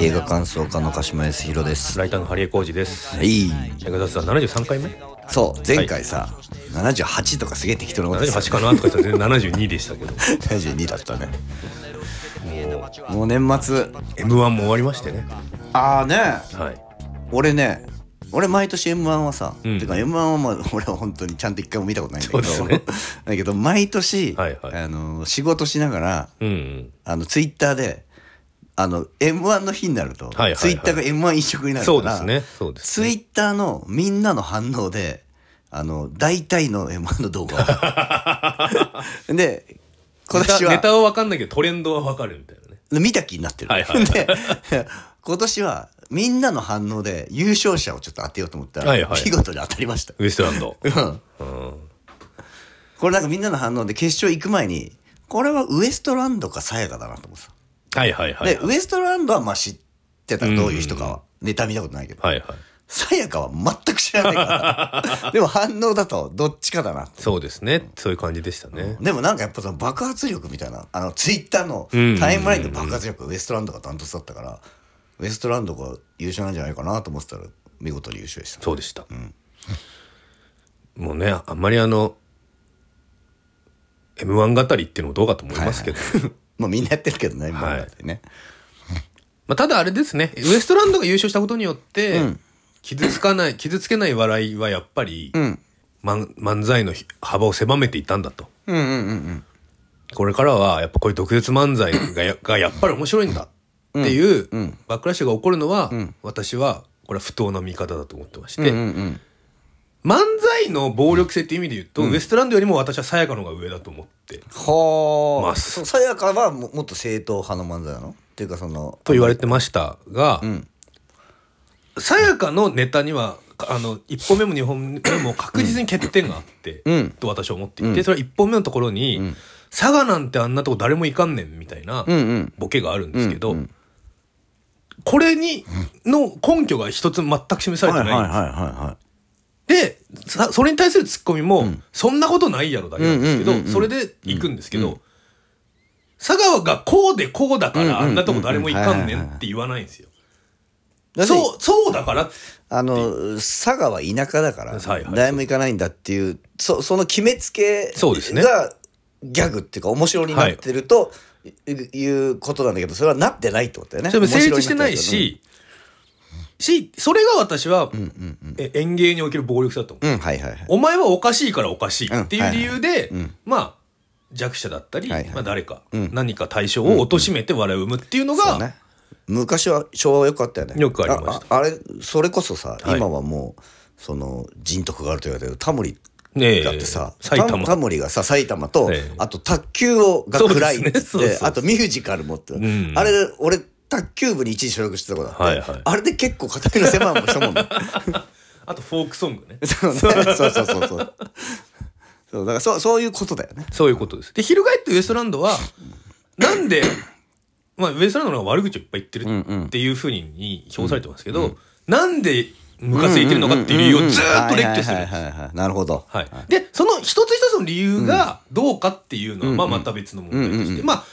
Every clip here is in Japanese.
映画感想家の鹿島康弘ですライターのハリエコージです。はい映画雑談73回目？そう前回さ、78とかすげえ適当なこと言って ?78 かなとか言ったら全然72でしたけど。72だったねもう年末 M1 も終わりましてね。ああねはい。俺ね俺毎年 m 1はさ、うんてか m 1はまあ俺は本当にちゃんと一回も見たことないん だけどねだけど毎年、はいはいあの仕事しながらうんうん。あのツイッターであの m 1の日になると、はいはいはいツイッターが m 1一色になるからそうですね。そうです、ツイッターのみんなの反応で、あの、大体の M1 の動画を。で、今年は、ネタは分かんないけどトレンドは分かるみたいなね。見た気になってる。はいはいはいで、今年は、みんなの反応で優勝者をちょっと当てようと思ったら、はいはい見事に当たりました。ウエストランド。うんうん。これなんかみんなの反応で決勝行く前に、これはウエストランドかさやかだなと思ってた。はいはいはい。で、ウエストランドはまあ知ってたどういう人かは。ネタ見たことないけど。はいはい。さやかは全く知らないから。でも反応だとどっちかだな。そうですね。そういう感じでしたね。でもなんかやっぱその爆発力みたいなあのツイッターのうんタイムラインの爆発力ウエストランドがダントツだったからウエストランドが優勝なんじゃないかなと思ってたら見事に優勝でしたそうでした。もうね、あんまりあの、M1 語りっていうのもどうかと思いますけど。まあみんなやってるけどね、今までね。まあ、ただあれですね、ウエストランドが優勝したことによって、うん。傷つかない、傷つけない笑いはやっぱり、うん。漫漫才の幅を狭めていったんだと。うんうんうんうん。これからはやっぱこういう毒舌漫才がや がやっぱり面白いんだっていううんバックラッシュが起こるのは、ん。私はこれは不当な見方だと思ってまして、うんうんうん漫才の暴力性っていう意味で言うと、ウエストランドよりも私はさやかの方が上だと思ってはあさやかはももっと正統派の漫才なの？っていうかそのと言われてましたがん。さやかのネタにはあの1本目も2本目も確実に欠点があって、うん。と私は思っていて、うん。それは1本目のところに、ん。佐賀なんてあんなとこ誰も行かんねんみたいなうんうん。ボケがあるんですけど、うんうん。これにの根拠が一つ全く示されてないんですよはいはいはい。はでさそれに対するツッコミも、そんなことないやろだけなんですけど、うんうんうんうん。それで行くんですけど、佐川がこうでこうだから、うんうんうんうん。あんなとこ誰も行かんねんって言わないんですよ。いそう、そうだから、あの佐賀は田舎だから誰も行かないんだっていうそその決めつけそうですね。がギャグっていうか面白になってると、い。いうことなんだけどそれはなってないってことだよね。成立してないし、し、それが私は、え演芸における暴力だと思う。うん。うんはいはいはい。お前はおかしいからおかしいっていう理由で、うんはいはい。まあ、弱者だったり、はいはい。まあ誰か、うん。何か対象を貶めて笑いを生むっていうのが、そうね。昔は昭和はよくあったよね。よくありました。あれそれこそさ、はい。今はもうその人徳があると言われてるタモリだってさ、タタモリがさ埼玉と、ええ。あと卓球をが暗いって、あとミュージカルもって、ん。あれ俺卓球部に一時所属してた子だって、はいはい。あれで結構片手の狭いもんしたもんね あとフォークソングね。そうねそうそうそうそう。そうだからそうそういうことだよね。そういうことです。で、翻ってウエストランドは、なんで、まあ、ウエストランドの方が悪口をいっぱい言ってうんうん。るっていうふうに評されてますけど、なんでムカついてるのかっていう理由をずーっと列挙するんですはいはいはいはい。なるほど。はい。で、その一つ一つの理由がどうかっていうのは、まあまた別の問題として、うんうんうん。まあ、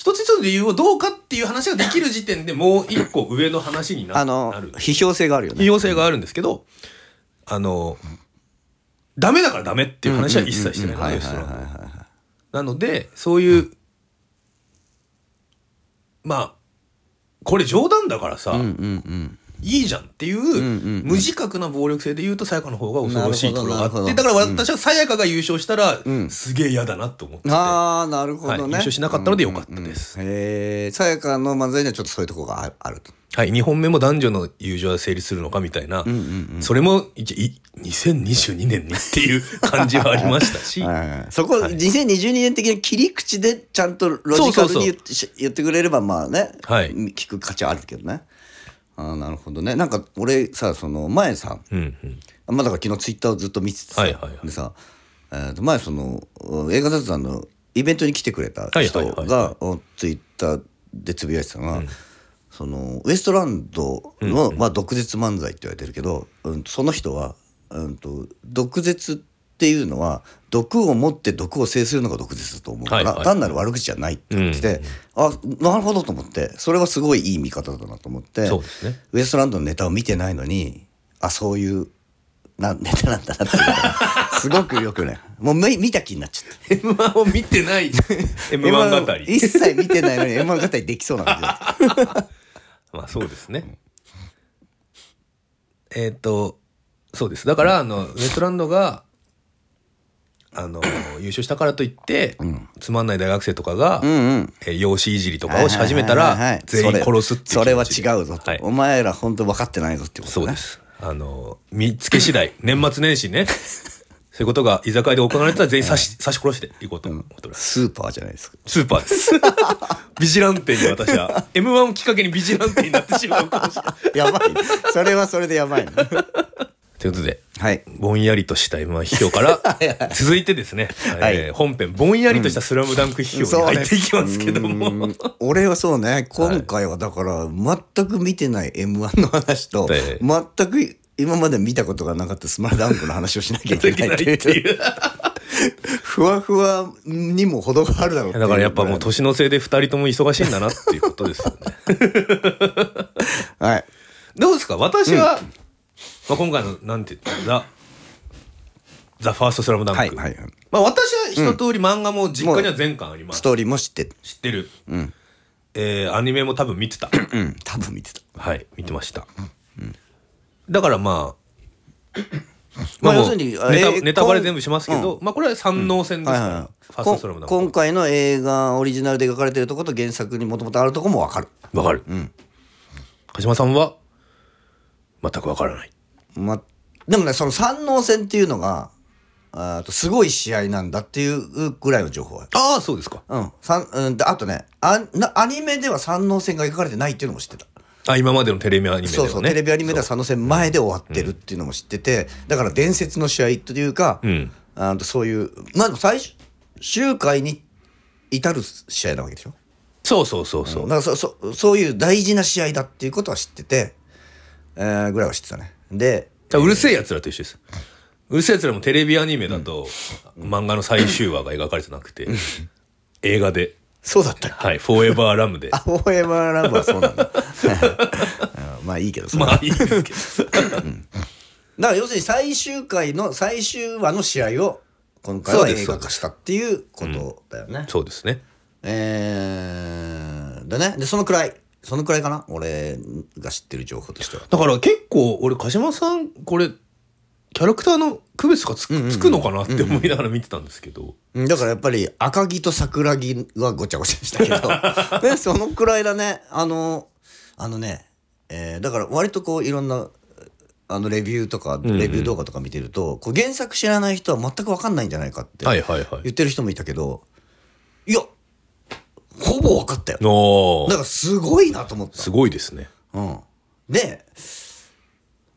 一つ一つの理由をどうかっていう話ができる時点でもう 一個上の話になあのなる。批評性があるよね必要性があるんですけど、あの、ダメだからダメっていう話は一切してない。から、はいウエストランドははいはいはい。なので、そういう、まあ、これ冗談だからさ、うんうんうんいいじゃんっていう、無自覚な暴力性で言うと、さやかの方が恐ろしいところがあって、だから私はさやかが優勝したら、ん。すげえ嫌だなと思ってて、ああなるほどね、はい優勝しなかったのでよかったです。へえさやかの漫才にはちょっとそういうとこがああると。はい、2本目も男女の友情は成立するのかみたいな、それもいい2022年にっていう感じはありましたし、はい。はい。はいそこ、2022年的な切り口でちゃんとロジカルに言ってし言ってくれればまあね、はい。聞く価値はあるけどねああなるほどね。なんか俺さその前さうんうん、まあだから昨日ツイッターをずっと見ててさ、はいはいはい。でさ、えーと前その映画雑談のイベントに来てくれた人はいはいはい。ツイッターでつぶやいてたのが、そのウエストランドの、まあ、毒舌漫才って言われてるけど、うん、その人は、うん、と毒舌っていうのは毒を持って毒を制するのが毒舌だと思うから、単なる悪口じゃないって言ってて、あなるほどと思ってそれはすごいいい見方だなと思ってウエストランドのネタを見てないのにあそういうな ネタなんだなっていうすごくよくねもう見見た気になっちゃった。m 1を見てない。m 1語り。一切見てないのに M1 語りできそうな感じ まあそうですね。えっ、と、そうです。だから、あの、ウエストランドが、あの、優勝したからといって、つまんない大学生とかが、えー養子いじりとかをし始めたら全員殺すってそれは違うぞと、はい。お前ら本当分かってないぞってことね。そうです。あの、見つけ次第、年末年始ね、そういうことが居酒屋で行われたら全員刺し、刺し殺していこうと思ってます。スーパーじゃないですか。スーパーです。ビジランテに私は、M1 をきっかけにビジランテになってしまうかもしれない。やばい。それはそれでやばいねということで、はい。ぼんやりとした M1 批評から、続いてですね、はい。えー本編、ぼんやりとしたスラムダンク批評に入っていきますけどうも。ん。俺はそうね今回はだから全く見てない m 1の話と、ええ全く今まで見たことがなかったスマルダンクの話をしなきゃいけな ないいっていう。ふわふわにも程があるだろうだからやっぱもう年のせいで二人とも忙しいんだなっていうことですよね。はい。どうですか？私は、まあ、今回の、なんて言ったザ、ザ・ファーストスラムダンク。はいはいはいまあ私は一通り漫画も実家には全巻あります。ストーリーも知って知ってる。えーアニメも多分見てた。うん多分見てたはい、見てました。だからまあ、まあ要するにネタえーネタバレ全部しますけど、まあこれは三能戦ですから、はいはいファーストスラムダンク。今回の映画オリジナルで描かれてるとこと原作にもともとあるとこも分かるわかる。鹿島さんは全くわからない。までもねその三能戦っていうのがあーとすごい試合なんだっていうぐらいの情報はああ、そうですか。うん三うんであとねあなアニメでは三能戦が描かれてないっていうのも知ってたあ今までのテレビアニメではね。そうそうテレビアニメでは三能戦前で終わってるっていうのも知ってて、だから伝説の試合というか、うん。あのそういうまあ最終回に至る試合なわけでしょ？そうそうそうそう。だからそそそういう大事な試合だっていうことは知ってて、えーぐらいは知ってたねでうるせえ奴らと一緒です。うるせえ奴らもテレビアニメだと、漫画の最終話が描かれてなくて、映画で、そうだったはい、フォーエバーラムで。あ、フォーエバーラブはそうなんだ。う んまあいいけどさ、まあいいですけど。だから要するに最終回の最終話の試合を今回は映画化したっていうことだよね。そうですね。えー、だね。でそのくらいそのくらいかな？俺が知ってる情報としては。だから結構俺鹿島さんこれキャラクターの区別がつく,、つくのかなって思いながら見てたんですけど、うん。だからやっぱり赤木と桜木はごちゃごちゃしたけど。ねそのくらいだね。あのあのね、えーだから割とこういろんなあのレビューとかレビュー動画とか見てると、こう原作知らない人は全く分かんないんじゃないかって言ってる人もいたけどいやほぼ分かったよ。おー。だからすごいなと思った。すごいですね。うん、で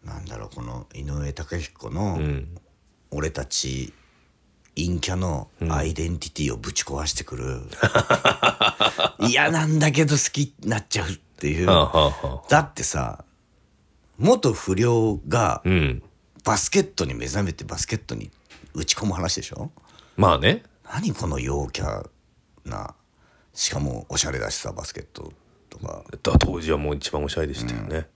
なんだろうこの井上貴彦のうん「俺たち陰キャのアイデンティティをぶち壊してくる、嫌なんだけど好きになっちゃうっていう、はあはあはあ。だってさ元不良がうん。バスケットに目覚めてバスケットに打ち込む話でしょ？まあね。何この陽キャなしかもおしゃれだしさバスケットとか。だ当時はもう一番おしゃれでしたよね。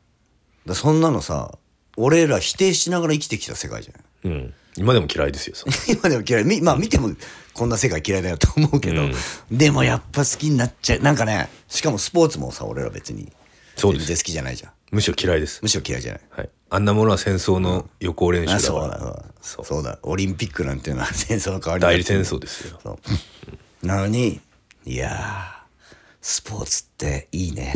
だそんなのさ俺ら否定しながら生きてきた世界じゃん。うん、今でも嫌いですよ 今でも嫌い。みまあ見てもこんな世界嫌いだよと思うけど、でもやっぱ好きになっちゃう。なんかねしかもスポーツもさ俺ら別に。そうです。全然好きじゃないじゃん。むしろ嫌いです。むしろ嫌いじゃない。はい。あんなものは戦争の予行練習だから。だそうだ。そう。だ。オリンピックなんていうのは戦争の代わり代理戦争ですよ。なのにいやースポーツっていいね。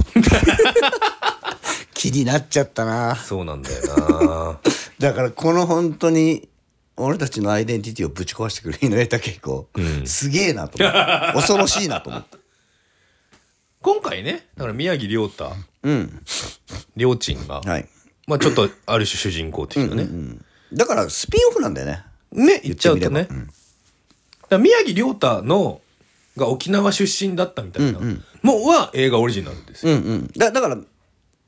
気になっちゃったな。そうなんだよな。だからこの本当に俺たちのアイデンティティをぶち壊してくる井上武彦、すげえなと思った 恐ろしいなと思った。今回ねだから宮城亮太。うん。亮珍が、はい。まあちょっとある種主人公的なね、だからスピンオフなんだよね。ね言っちゃうとね、うん。宮城亮太のが沖縄出身だったみたいなのは映画オリジナルですよ、うんうん。だだから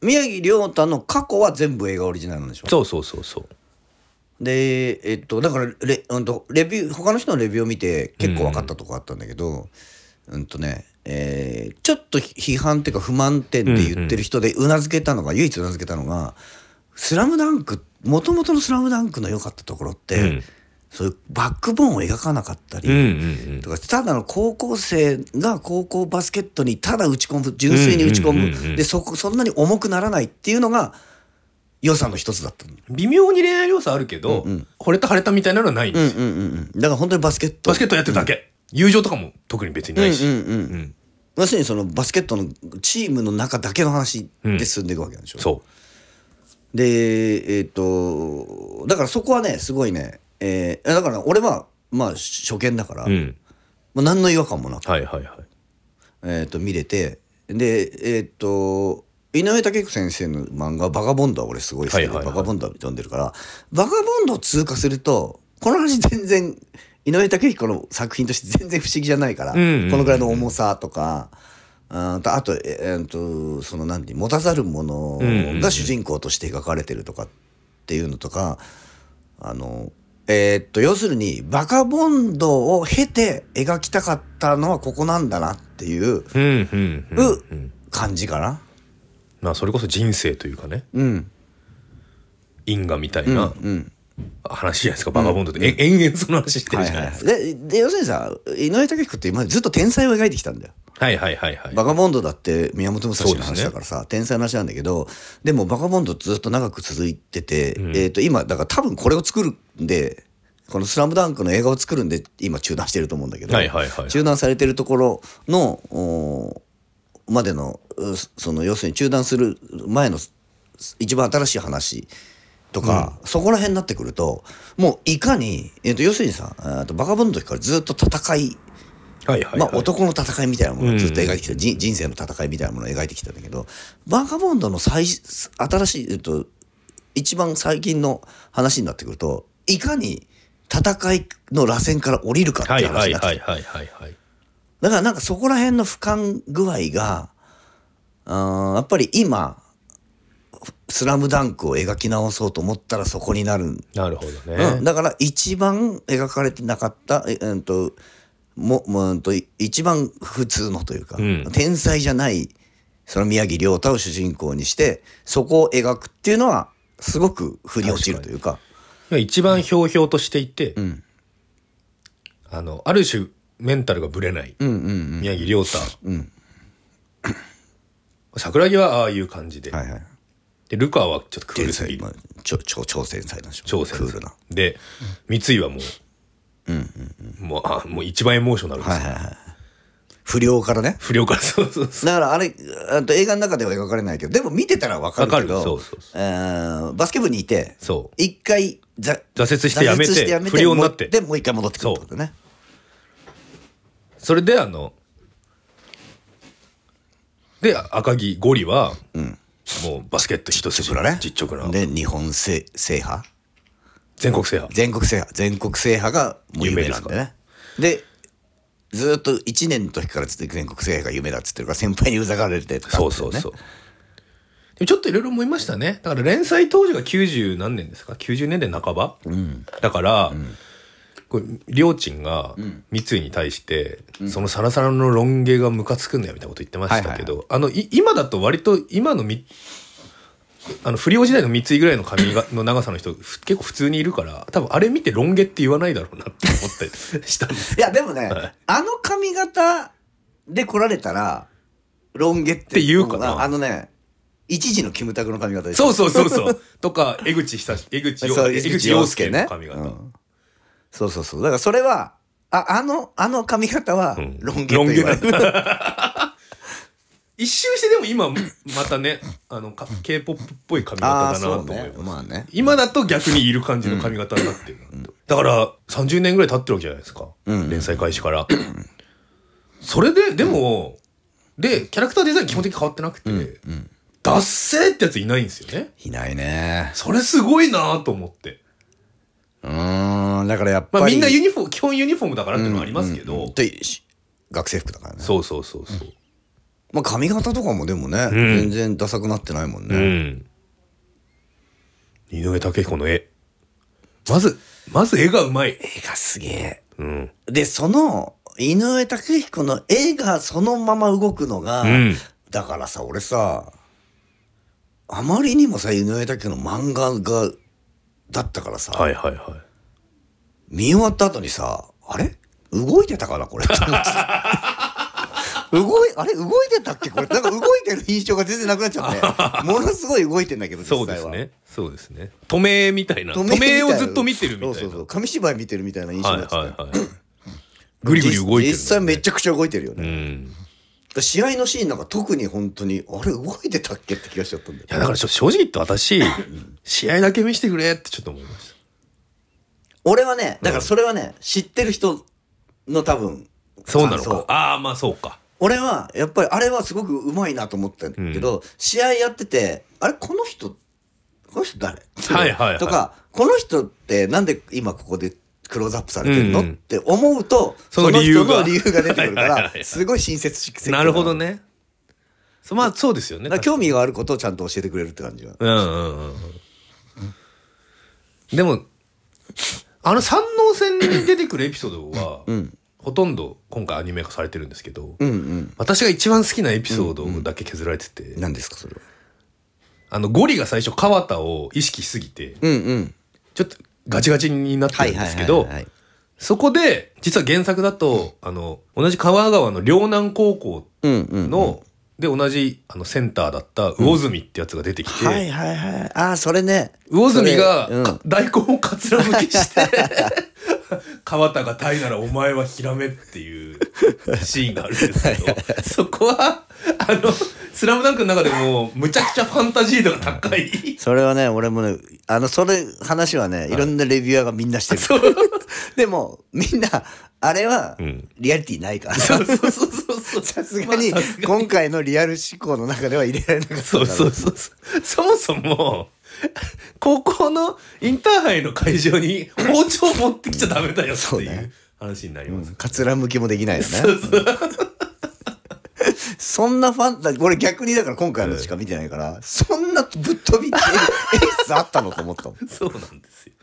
宮城亮太の過去は全部映画オリジナルなんでしょ？そうそうそうそう。でえっとだからレ,、うん、とレビュー他の人のレビューを見て結構分かったとこあったんだけど、うん、とねえーちょっと批判っていうか不満点で言ってる人でうなずけたのが、唯一うなずけたのが「スラムダンクもともとの「スラムダンクの良かったところって、うんそういうバックボーンを描かなかったり、うんうんうん。とかただの高校生が高校バスケットにただ打ち込む純粋に打ち込む、うんうんうんうんでそこそんなに重くならないっていうのが良さの一つだったの。微妙に恋愛要素あるけど、惚れた腫れたみたいなのはないんです。よ、うんうんうん。だから本当にバスケット。バスケットやってるだけ、友情とかも特に別にないし、うんうんうんうん。要するにそのバスケットのチームの中だけの話で進んでいくわけなんでしょ、そでえっ、とだからそこはねすごいね、えーだから俺はまあ初見だから、ううん。まあ、何の違和感もなく、はいはいはい。えー、と見れてでえっ、と井上武彦先生の漫画「バカボンド」は俺すごい好きで、バカボンド読んでるからバカボンドを通過するとこの話全然井上武彦の作品として全然不思議じゃないから、このぐらいの重さとか。あとあと,、ええーとその何て持たざるものうんうんうんが主人公として描かれてるとかっていうのとかあのえーっと要するにバカボンドを経て描きたかったのはここなんだなっていう感じかな。まあそれこそ人生というかね。うん。因果みたいうんなうん話じゃないですか、バカボンドで、え延々その話してるはいはいじゃないですか、でで要するにさ井上武彦って今までずっと天才を描いてきたんだよ。はい、はいはいはい。バカボンドだって宮本武蔵の話だからさ、天才の話なんだけどでもバカボンドずっと長く続いてて、ん。えー、と今だから多分これを作るんでこの「スラムダンクの映画を作るんで今中断してると思うんだけど、はいはいはい中断されてるところのまでのうその要するに中断する前の一番新しい話とか、そこら辺になってくるともういかに、えー、と要するにさえーとバカボンドの時からずっと戦いはいはいはい。まあ、男の戦いみたいなものをずっと描いてきた、じ人生の戦いみたいなものを描いてきたんだけどバカボンドの最新しい、えっと、一番最近の話になってくるといかに戦いの螺旋から降りるかってはいいうは話になってだからなんかそこら辺の俯瞰具合があーやっぱり今「スラムダンクを描き直そうと思ったらそこになるん。なるほどね、うん、だから一番描かれてなかった、えうんとももとい一番普通のというか、うん。天才じゃないその宮城亮太を主人公にしてそこを描くっていうのはすごく振り落ちるというか。いや一番ひょうひょうとしていて、ん。あのある種メンタルがぶれない、宮城亮太、ん。桜木はああいう感じで,、はいはいでルカはちょっとクー天ルすぎる。超超超天才なんでしょ超センスクールな。で三井はもう、もうあもう一番エモーショナルです。よ、はいはいはい。不良からね。不良からそうそうそう。だからあれあと映画の中では描かれないけどでも見てたら分かるけどわかる。そうそうそえーバスケ部にいてそう。一回ざ挫折してやめて挫折不良になって。でもう一回戻ってくるってことね。それであので赤木ゴリは、もうバスケット一筋ほらね実直な。で日本制制覇？全国制覇。全国制覇。全国制覇がもう夢なんでね。でずーっと1年の時からつって全国制覇が夢だっつってるから先輩にうざがられてたっていそうそうそう。でもちょっといろいろ思いましたね。だから連載当時が90何年ですか ?90 年代半ば、だから、これ、りょーちんが三井に対して、そのサラサラのロン毛がムカつくんだよみたいなこと言ってましたけど、あの、い今だと割と今のみ、あの、不良時代の三井ぐらいの髪がの長さの人、ふ結構普通にいるから、多分あれ見てロン毛って言わないだろうなって思ったりしたんです いやでもね、はい。あの髪型で来られたらロン毛って言うかな。あのね一時のキムタクの髪型ですそうそうそうそう。とか、江口久志、江江口洋介の髪型。うんそうそうそう。だからそれはああのあの髪型はん。ロン毛と言われる、一周してでも今またねあのか K-POP っぽい髪あ型だなあそうねと思います、まあね。今だと逆にいる感じの髪型になってるなと、だから30年ぐらい経ってるわけじゃないですか、ん。連載開始から。それででもでキャラクターデザイン基本的に変わってなくて、ダッセーってやついないんですよね。いないね。それすごいなと思ってうーんだからやっぱり、まあみんなユニフォーム基本ユニフォームだからっていうのはありますけど、うんうん。学生服だからね。そうそうそうそう。まあ髪型とかもでもね、ん。全然ダサくなってないもんうね、ん。井上武彦の絵。まず、まず絵がうまい。絵がすげえ。うん。で、その、井上武彦の絵がそのまま動くのが、うん。だからさ、俺さ、あまりにもさ、井上武彦の漫画が、だったからさ、はいはいはい。見終わった後にさ、あれ？動いてたかなこれ。って思って動い、あれ？動いてたっけ？これ。なんか動いてる印象が全然なくなっちゃって。ものすごい動いてんだけど、そう実際は。ですね。そうですね。止めみたいな。止止めをずっと見てるみたいな。そうそうそう。紙芝居見てるみたいな印象はいになってたはいはい。ぐりぐり動いてる、実実際めちゃくちゃ動いてるようね。ん。い試合のシーンなんか特に本当に、あれ動いてたっけって気がしちゃったんだよ。やだからちょ正直言って私、試合だけ見せてくれってちょっと思いまし俺はね、だからそれはね、知ってる人の多分、た。そうなのか。ああ、まあそうか。俺はやっぱりあれはすごくうまいなと思ったけど、試合やっててあれこの人この人誰？はいはいはいとかこの人ってなんで今ここでクローズアップされてるの、うん。うんって思うとその理由が。理由が出てくるからすごい親切設計なるほどね。そうまあそうですよね。興味があることをちゃんと教えてくれるって感じが。うんうんうん。うん。でも、あの三能線に出てくるエピソードは、ほとんど今回アニメ化されてるんですけど、うんうん。私が一番好きなエピソードだけ削られてて、何ですかそれは？あのゴリが最初川田を意識しすぎて、うんうん。ちょっとガチガチになってるんですけどそこで、実は原作だと、あの、同じ川川の両南高校うんうんの、で、同じ、あの、センターだった魚住ってやつが出てきて、はいはいはい。ああそれね。魚住が、うん。か大根をかつらむきして、川田がタイならお前はヒラメっていうシーンがあるんですけど、そこは、あの、スラムダンクの中でも、むちゃくちゃファンタジー度が高い。それはね、俺もね、あの、それ、話はね、いろんなレビュアーがみんなしてる。でも、みんな、あれはん、リアリティないから。そうそうそうそう。さすがに今回のリアル思考の中では入れられなかったそうそうそうそう。そもそも、高校のインターハイの会場に包丁持ってきちゃダメだよっていそうねう話になります。かつら向きもできないよね。そうそう。そんなファンタ、俺逆にだから今回のしか見てないから、そんなぶっ飛びってエースあったのと思ったもん。そうなんですよ。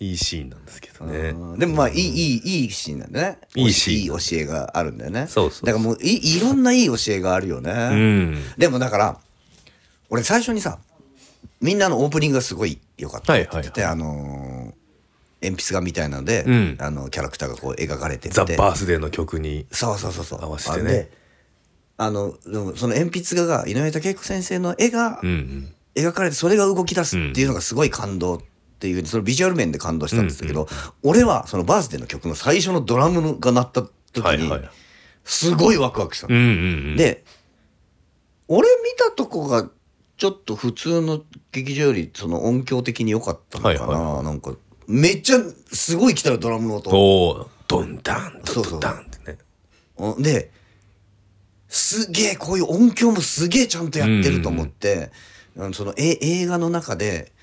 いいシーンなんですけどね。うんでもまあいい、いい、いいシーンなんだね。いいシーンいい教えがあるんだよね。そうそうそうだからもうい、いろんないい教えがあるよね。うん。でもだから、俺最初にさ、みんなのオープニングがすごい良かったって言ってて、あのー鉛筆画みたいなので、うんあの、キャラクターがこう描かれてて。ザ・バースデーの曲に。そうそうそうそう。合わせてねあの、その鉛筆画が、井上武彦先生の絵がうんうん。描かれて、それが動き出すっていうのがすごい感動っていう、そのビジュアル面で感動したんですけど、俺はそのバースデーの曲の最初のドラムのが鳴った時にはいはい、。すごいワクワクしたのうんうんうん。で、俺見たとこが、ちょっと普通の劇場よりその音響的に良かったのかな、はいはいなんか、めっちゃすごい来たらドラムの音。おードンダン、ドンダンってね。うんで、すげえ、こういう音響もすげえちゃんとやってると思って、うんそのえ映画の中でおお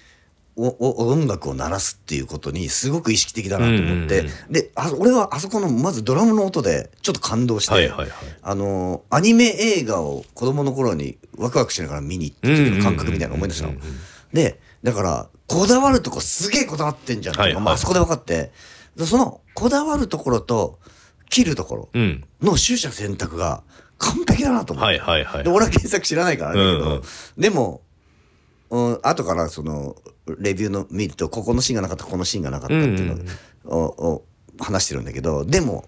音楽を鳴らすっていうことにすごく意識的だなと思って、であ俺はあそこのまずドラムの音でちょっと感動して、はいはいはいあのアニメ映画を子供の頃にワクワクしながら見に行った時の感覚みたいなの思い出したの。でだからこだわるとこすげえこだわってんじゃんはいはいまあ、あそこで分かってでそのこだわるところと切るところうん。の取捨選択が完璧だなと思って。はいはいはいで。俺は原作知らないからだけど、うんうんでも、うん、後からそのレビューの見るとここのシーンがなかったこのシーンがなかったっていうのを,、を話してるんだけどでも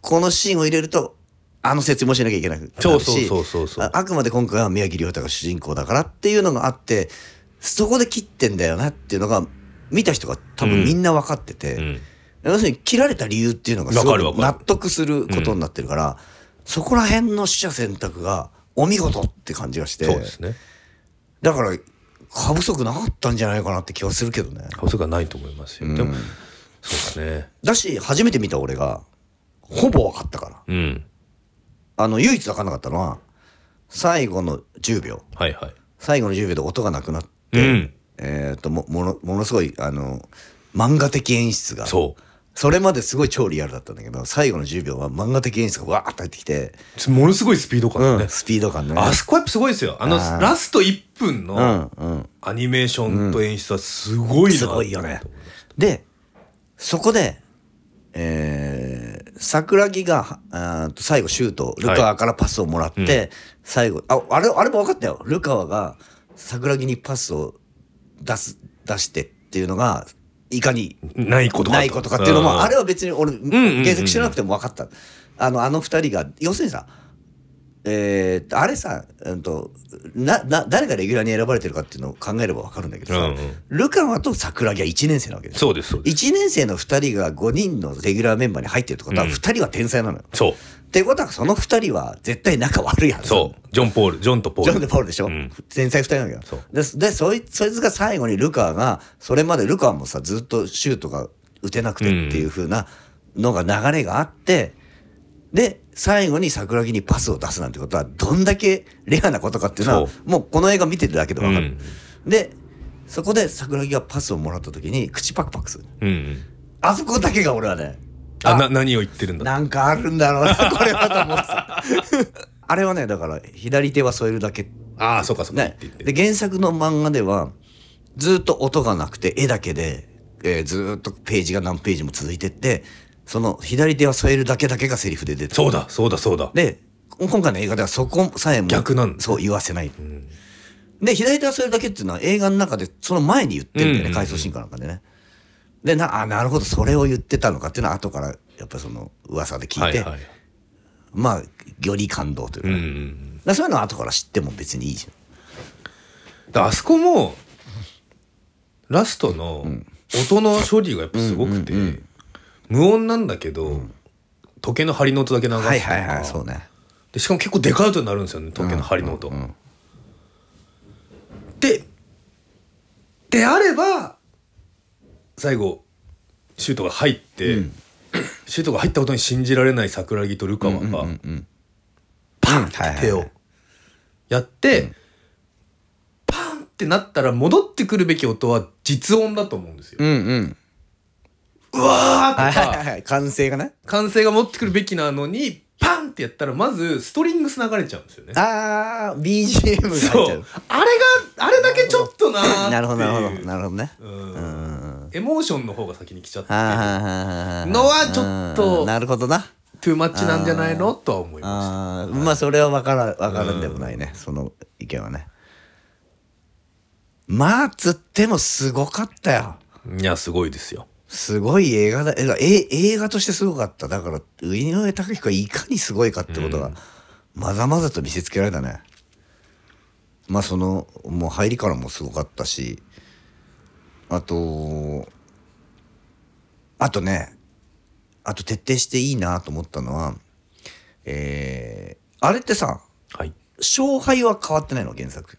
このシーンを入れるとあの説明しなきゃいけなくなるしそうそうそうそうそうああくまで今回は宮城亮太が主人公だからっていうのがあってそこで切ってんだよなっていうのが見た人が多分みんな分かってて。うん。要するに切られた理由っていうのがすご納得することになってるから、そこら辺の取捨選択がお見事って感じがしてそうですね。だから過不足なかったんじゃないかなって気はするけどね過不がないと思いますよ。でも、そうですね。だし初めて見た俺がほぼ分かったからうん。あの唯一分かんなかったのは最後の10秒はいはい。最後の10秒で音がなくなって、うん。えっ、ともものものすごいあの漫画的演出がそう。それまですごい超リアルだったんだけど最後の10秒は漫画的演出がわーっと入ってきて、ものすごいスピード感だね。スピード感ね。あそこやっぱすごいですよ。あの、あーラスト1分うんのうん。アニメーションと演出はすごいなすごいよね。でそこでえー、桜木があ最後シュートルカワからパスをもらって、最後ああれあれも分かったよ。ルカワが桜木にパスを出す出してっていうのがいかにないことかと。ないことかっていうのも、あれはは別に俺、んうんうん。原作知らなくても分かった。あの、あの二人が、要するにさ、えー、あれさ、うんと、な、な、誰がレギュラーに選ばれてるかっていうのを考えれば分かるんだけどさ、うんうん。ルカワと桜木は1年生なわけですよ。そうですそうです。1年生の2人が5人のレギュラーメンバーに入ってるってことは、うん。2人は天才なのよ。そうっていうことは、その2人は絶対仲悪いはず。そう。ジョン・ポール。ジョンとポール。ジョン・デ・ポールでしょ、うん。天才2人なんだけど。で、でそいそいつが最後にルカワが、それまでルカワもさ、ずっとシュートが打てなくてっていう風なのが流れがあって、で、最後に桜木にパスを出すなんてことは、どんだけレアなことかっていうのはそ、もうこの映画見てるだけでわかる。うん。で、そこで桜木がパスをもらった時に、口パクパクする。うんうん。あそこだけが俺はね、あな何を言ってるんだ？なんかあるんだろうな、これはと思ってた。あれはね、だから、左手は添えるだけ。ああそうかそうかね。で原作の漫画ではずっと音がなくて絵だけで、えーずーっとページが何ページも続いてってその左手は添えるだけだけがセリフで出てる。そうだそうだそうだ。で今回の映画ではそこさえも逆なんだ。そう言わせない、で左手は添えるだけっていうのは映画の中でその前に言ってるんだよね、うんうんうん。回想シーンかなんかでねでなあなるほどそれを言ってたのかっていうのは後からやっぱりその噂で聞いて、はいはい。まあより感動というか,、うんうだかんらそういうのは後から知っても別にいいじであそこもラストの音の処理がやっぱすごくて、無音なんだけど、時計の針の音だけ流すはいはいはいそうね。でしかも結構でかい音になるんですよね時計の針の音、でであれば最後シュートが入って、シュートが入ったことに信じられない桜木とルカワがパンって手をやって、パンってなったら戻ってくるべき音は実音だと思うんですよ。うんうん。うわーはいとか、はいはい。歓声がね。歓声が持ってくるべきなのにパンってやったらまずストリングス流れちゃうんですよね。あー BGM が入っちゃそう。うあれがあれだけちょっとな なるほどなるほどなるほどね。うんエモーションの方が先に来ちゃって。のはちょっとうんなるほどな。トゥーマッチなんじゃないの？とは思いまあーまあそれは分から分からんでもないね。その意見はね。まあつってもすごかったよ。した。いやすごいですよ。すごい映画だ。映画え映画としてすごかった。だから井上貴彦がいかにすごいかってことが、まざまざと見せつけられたね。まあそのもう入りからもすごかったしあとあとねあと徹底していいなと思ったのはえー、あれってさはい。勝敗は変わってないの原作。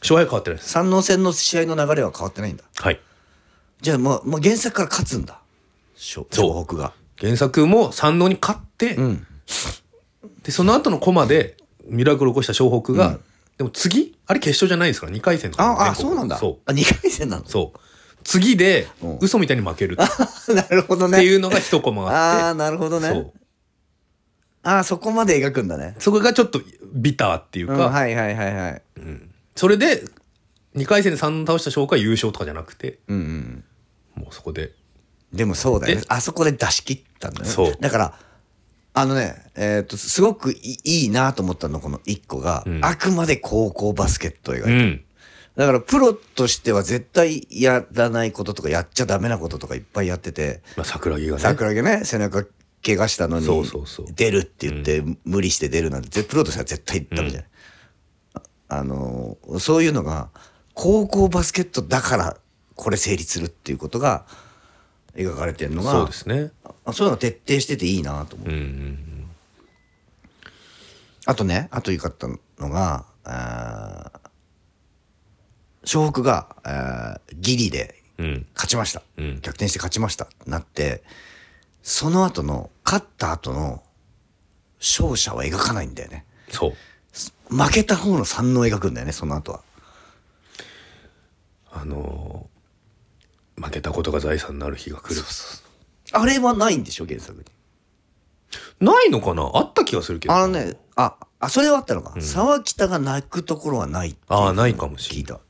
勝敗変わってないです。三能戦の試合の流れは変わってないんだ。はい。じゃあもうもう原作から勝つんだ。湘そう湘北が原作も三能に勝って、うん。でその後のコマでミラクルを起こした湘北が、でも次あれ決勝じゃないですか？ら2回戦とかああそうなんだ。そあ二回戦なの？うそう。次でうん。嘘みたいに負けるっ なるほどね。ていうのが一コマあああって。なるほどね。そう。ああそこまで描くんだね。そこがちょっとビターっていううんか、はいはいはいはい。それで2回戦で3倒した湘北は優勝とかじゃなくて。うんうん。もうそこで。でもそうだよね。であそこで出し切ったんだよね。そう。だからあのねえっ、とすごくいいいなと思ったのこの一個が、うん。あくまで高校バスケットを描いてる。うん。だからプロとしては絶対やらないこととかやっちゃダメなこととかいっぱいやってて。まあ、桜木がね。桜木ね背中怪我したのに出るって言って無理して出るなんてぜプロとしては絶対ダメじゃない、ああのーそういうのが高校バスケットだからこれ成立するっていうことが描かれてるのがそうですね。あそういうのが徹底してていいなと思う、うんうん。あとねあと良かったのが湘北がギリでうん。勝ちました、うん。逆転して勝ちましたってなってその後の勝った後の勝者は描かないんだよね。そう。負けた方の三能を描くんだよねその後は。あのー負けたことが財産になる日が来る。あれはないんでしょ原作に。ないのかな？あった気がするけど。あのねああそれはあったのか、沢北が泣くところはないってあーないかもしれない。聞いた。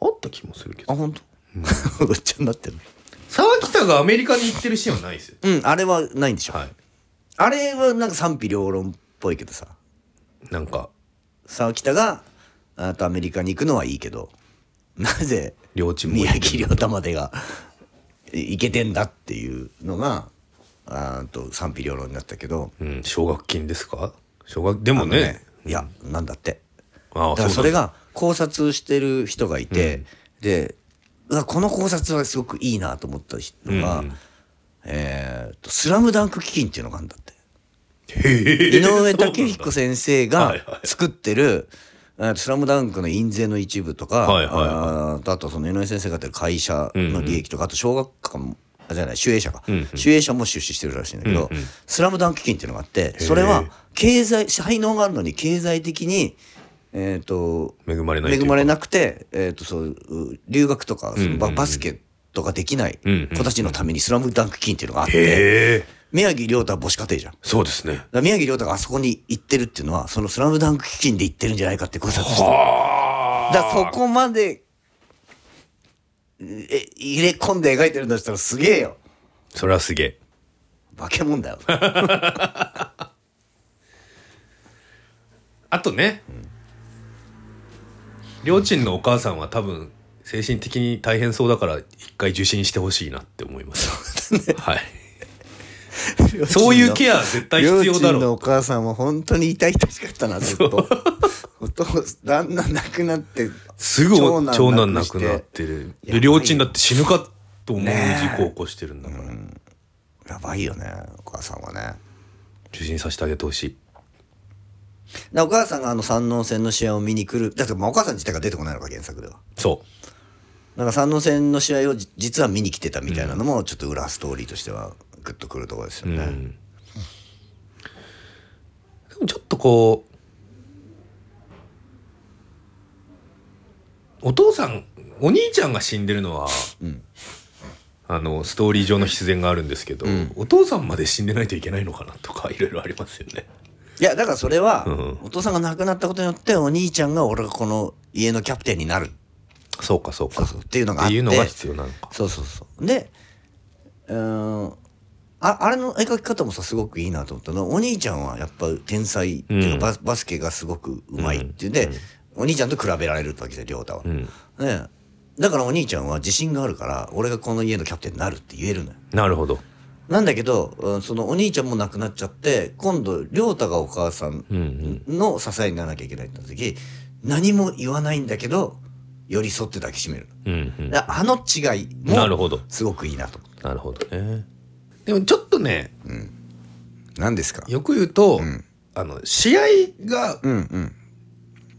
あった気もするけど。あ本当？ごっちゃになってる。沢北がアメリカに行ってるシーンはないですよ。うんあれはないんでしょ、はい。あれはなんか賛否両論っぽいけどさ。なんか。沢北があとアメリカに行くのはいいけど。なぜ両チーム宮城亮太までがいけてんだっていうのがあーと賛否両論になったけど。うん。奨学金ですか？奨学でもあのねいやなんだって。ああだからそれがが考察してる人がいて、でうわこの考察はすごくいいなと思った人が、うん。えーと「スラムダンク基金っていうのがあるんだって。井上武彦先生はいがはい。作ってる「えースラムダンクの印税の一部とか、はいはいはい。あーあとその井上先生がやってる会社の利益とか、あと小学館もあじゃない守衛者か、んうん。守衛者も出資してるらしいんだけど「うんうん。スラムダンク基金っていうのがあってそれは経済才能があるのに経済的にえっ、と恵まれない恵まれなくて、えー、とそう留学とかそのバスケとかできないうんうん子たちのために「スラムダンク基金っていうのがあって、宮城亮太は母子家庭じゃん。そうですね。宮城亮太があそこに行ってるっていうのはその「スラムダンク基金で行ってるんじゃないかって考察して。だそこまでえ入れ込んで描いてるんだったらすげえよ。それはすげえ。化け物だよ。あとね、りょうちんのお母さんは多分精神的に大変そうだから一回受診してほしいなって思います。はい。そういうケア絶対必要だ両親のろお母さんも本当に痛々しかったなずっと。お父旦那亡くなってう。すぐお長長男亡くなってる。で、りょうちんだって死ぬかと思う事故を起こしてるんだから、やばいよねお母さんはね。受診させてあげてほしい。でお母さんがあの三能線の試合を見に来る。だってまあお母さん自体が出てこないのか原作では。そなんか三能線の試合をじ実は見に来てたみたいなのもちょっと裏ストーリーとしてはグッとくるところですよう。うね、ん。でもちょっとこう、お父さん、お兄ちゃんが死んでるのは、あの、ストーリー上の必然があるんですけど、お父さんまで死んでないといけないのかなとか、いろいろありますよね。いやだからそれは、うんお父さんが亡くなったことによってお兄ちゃんが俺がこの家のキャプテンになるそうか、そうか。そうそうっていうのがあってっていうのが必要なのか。そうそうそうでうーんああれの描き方もさすごくいいなと思ったのお兄ちゃんはやっぱ天才っていうか、うんバスバスケがすごくうまいっていうんで、お兄ちゃんと比べられるわけですよ亮太は、うん。ねだからお兄ちゃんは自信があるから俺がこの家のキャプテンになるって言えるのよなるほど。なんだけど、うんそのお兄ちゃんも亡くなっちゃって今度亮太がお母さんうんうん。の支えにならなきゃいけないって時何も言わないんだけど寄り添って抱きしめるうんうん。だあの違いもなるほど。すごくいいなとなるほどね。でもちょっとね、何ですか？よく言うと、あの、試合がうんうん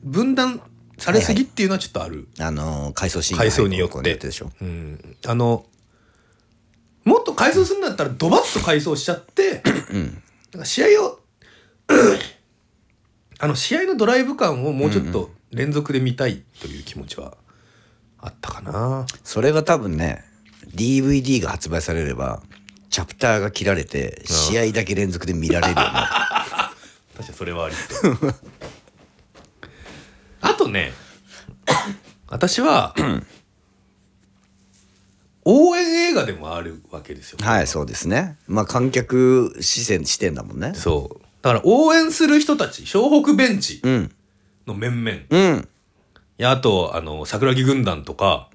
分断されすぎっていうのはちょっとある。あのー回想シーン回想によって。こうやでしょ。うん。あの、もっと回想するんだったらドバッと回想しちゃって、なんか試合を、あの、試合のドライブ感をもうちょっと連続で見たいという気持ちはあったかな。それは多分ね DVD が発売されればチャプターが切られて試合だけ連続で見られるようになる。確かにそれはありそう。あとね 私は応援映画でもあるわけですよ。はいそうですね。まあ観客視線視点だもんね。そう。だから応援する人たち湘北ベンチうん。の面々、いうん。やあとあの桜木軍団とか。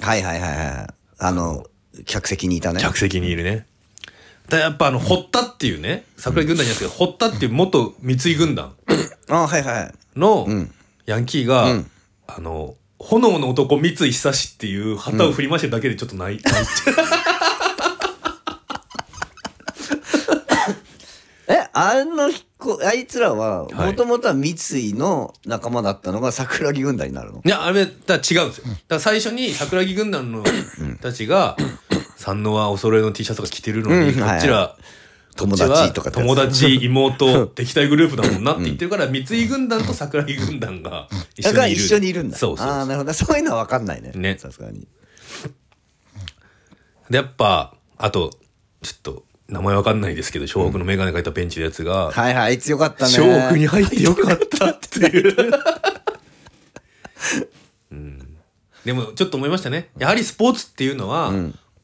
はいはいはいはい。あの客席にいたね。客席にいるね。だやっぱあの堀田っていうね桜木軍団じゃなくて堀田っていう元三井軍団あはいはいのん。ヤンキーが、うん。あの、炎の男三井久志っていう旗を振り回してるだけでちょっと泣い、泣い。ちゃうえあの子あいつらははい。もともとは三井の仲間だったのが桜木軍団になるの？いや、あれ、だから違うんですよ。だから最初に桜木軍団の人たちが、三のはお揃いの T シャツとか着てるのに、うんこっちら、友こっちは達とか友達、妹、敵対グループだもんなって言ってるから、三井軍団と桜木軍団が一緒にいる。一緒にいるんだ。そうそうああなるほど。そういうのは分かんないね。ね。さすがに。で、やっぱ、あと、ちょっと、名前わかんないですけど、小北のメガネ描いたベンチのやつが、はいはいあいつよかったね。小北に入ってよかったっていう。でもちょっと思いましたね。やはりスポーツっていうのは、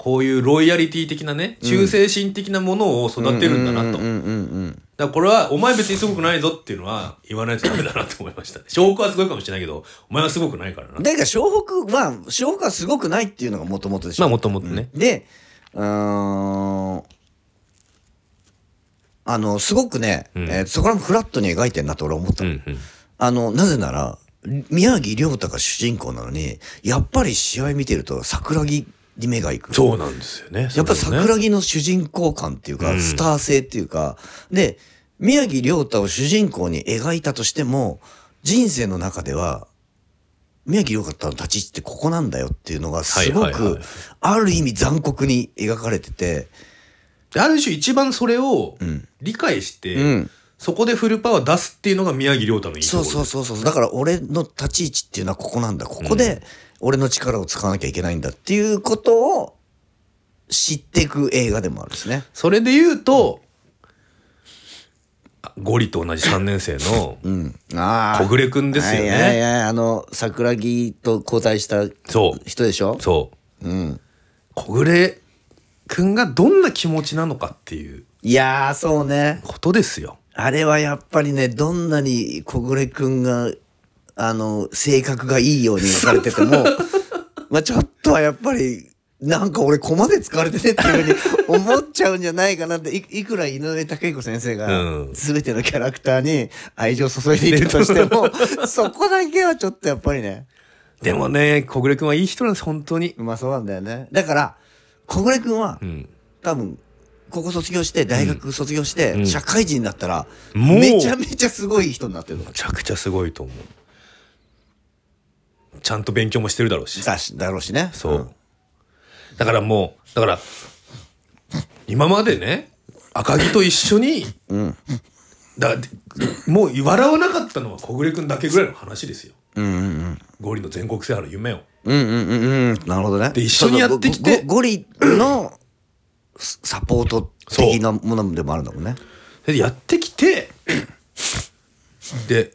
こういうロイヤリティ的なね、忠誠心的なものを育てるんだなと。だからこれは、お前別にすごくないぞっていうのは言わないとダメだなと思いましたね。証拠はすごいかもしれないけど、お前はすごくないからな。だから湘北は湘北はすごくないっていうのがもともとでしょまあもともとね。でうーんあのすごくね、うんえーそこらもフラットに描いてんなと俺は思ったの、うんうん。あのなぜなら宮城亮太が主人公なのにやっぱり試合見てると桜木に目が行く。そうなんですよね。やっぱ桜木の主人公感っていうか、うん。スター性っていうか、で、宮城亮太を主人公に描いたとしても、人生の中では、宮城亮太の立ち位置ってここなんだよっていうのがすごくある意味残酷に描かれてて、である種一番それをん。理解して、うん。そこでフルパワー出すっていうのが宮城亮太のいいとこそろうそうそうそう。だから俺の立ち位置っていうのはここなんだ。ここで俺の力を使わなきゃいけないんだっていうことを知っていく映画でもあるんですね。それで言うと、あゴリと同じ3年生の。小暮くんですよはいはいはいね。あの桜木と交代したそう。人でしょ？そう。うん小暮くんがどんな気持ちなのかっていういやーそうねことですよ。あれはやっぱりねどんなに小暮くんがあの性格がいいように描かれてても まあちょっとはやっぱりなんか俺ここまで使われてねっていうふうに思っちゃうんじゃないかなっていいくら井上武彦先生うがん。全てのキャラクターに愛情を注いでいるとしても そこだけはちょっとやっぱりね。でもね、小暮くんはいい人なんです、本当に。うまそうなんだよね。だから小暮くんはうん。多分高校卒業して大学卒業して、うん。社会人になったら、もう。めちゃめちゃすごい人になってるの。めちゃくちゃすごいと思う。ちゃんと勉強もしてるだろうし。だしだろうしねそう。だからもう、だから、今までね、赤木と一緒に、だでもう笑わなかったのは小暮くんだけぐらいの話ですよ。うんうんうんゴリの全国制覇の夢を。うんうんうんうんなるほどねで一緒にやってきてゴリのスサポート的なものでもあるんだもんねで、やってきて、で、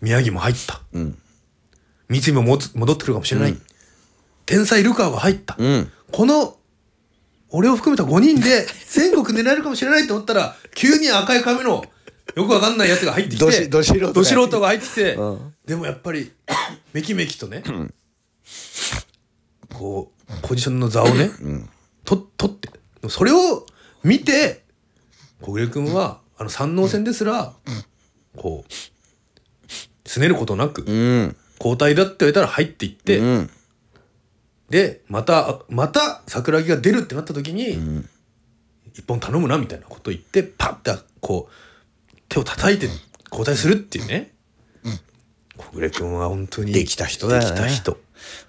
宮城も入った。三井も戻ってくるかもしれない。天才ルカワが入った。うん。この、俺を含めた5人で全国狙えるかもしれないと思ったら、急に赤い髪のよくわかんないやつが入ってきて、ど素人がど素人が入ってきて、うん。でもやっぱり、めきめきとね、こう、ポジションの座をね、と、取って、それを見て、小暮君は、あの三能戦ですら、こう、すねることなく、うん交代だって言われたら入っていって、うんで、また、また桜木が出るってなった時に、一本頼むなみたいなこと言って、パッてこう、手を叩いて交代するっていうね。小暮君は本当に。できた人だよねできた人。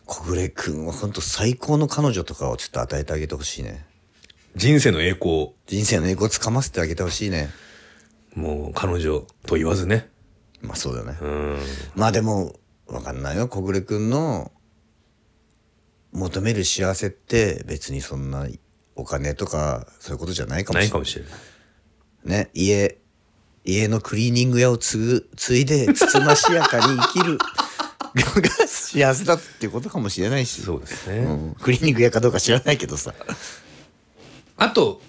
小暮君は本当最高の彼女とかをちょっと与えてあげてほしいね人生の栄光、人生の栄光をつかませてあげてほしいねもう彼女と言わずね。まあそうだよねうん。まあでもわかんないよ。小暮君の求める幸せって別にそんなお金とかそういうことじゃないかもなしれない。いかもしれない。ね。家家のクリーニング屋を継ぐ継いでつつましやかに生きる。のが幸せだっていうことかもしれないし。そうですね。うん、クリーニング屋かどうか知らないけどさ。あと、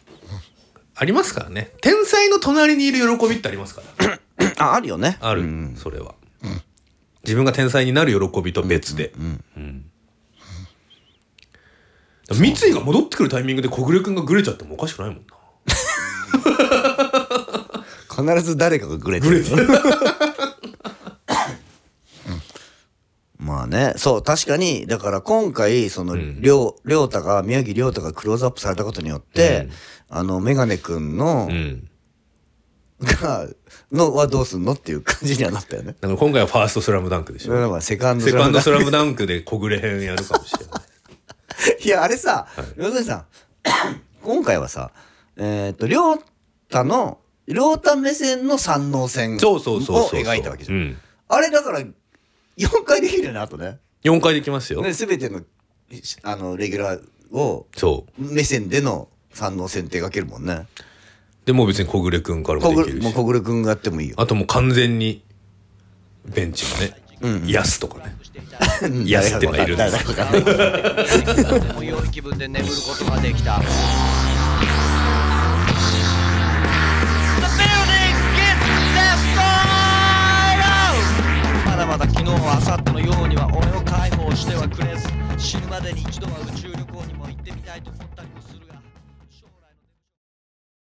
ありますからね。天才の隣にいる喜びってありますから。ああるよね。ある、うん。それは、自分が天才になる喜びと別で、うん三井が戻ってくるタイミングで小暮君がグレちゃってもおかしくないもんな。必ず誰かがグレてるまあね。そう確かにだから今回その亮亮太が宮城亮太がクローズアップされたことによって、あのメガネ君の、うん がのはどうすんのっていう感じにはなったよね。だから今回はファーストスラムダンクでしょ。それはまあセカンドセカンドスララムダンクで小暮編やるかもしれない。いやあれさ要するにさ 今回はさえっ、と亮太の亮太目線の三能線を描いたわけじゃん、うん、あれだから4回できるよねあとね。4回できますよ、ね全てのあのレギュラーを目線での三能線って描けるもんねでもう別に小暮君から小もできるし。暮もう小暮君がやってもいいよ。あともう完全にベンチのね、イヤスとかね。安ってはいるんです誰だ。か分かんないとても良い気分で眠ることができた The building gets destroyed! まだまだ昨日明後日のようには俺を解放してはくれず。死ぬまでに一度は宇宙旅行にも行ってみたいと思ったりもするが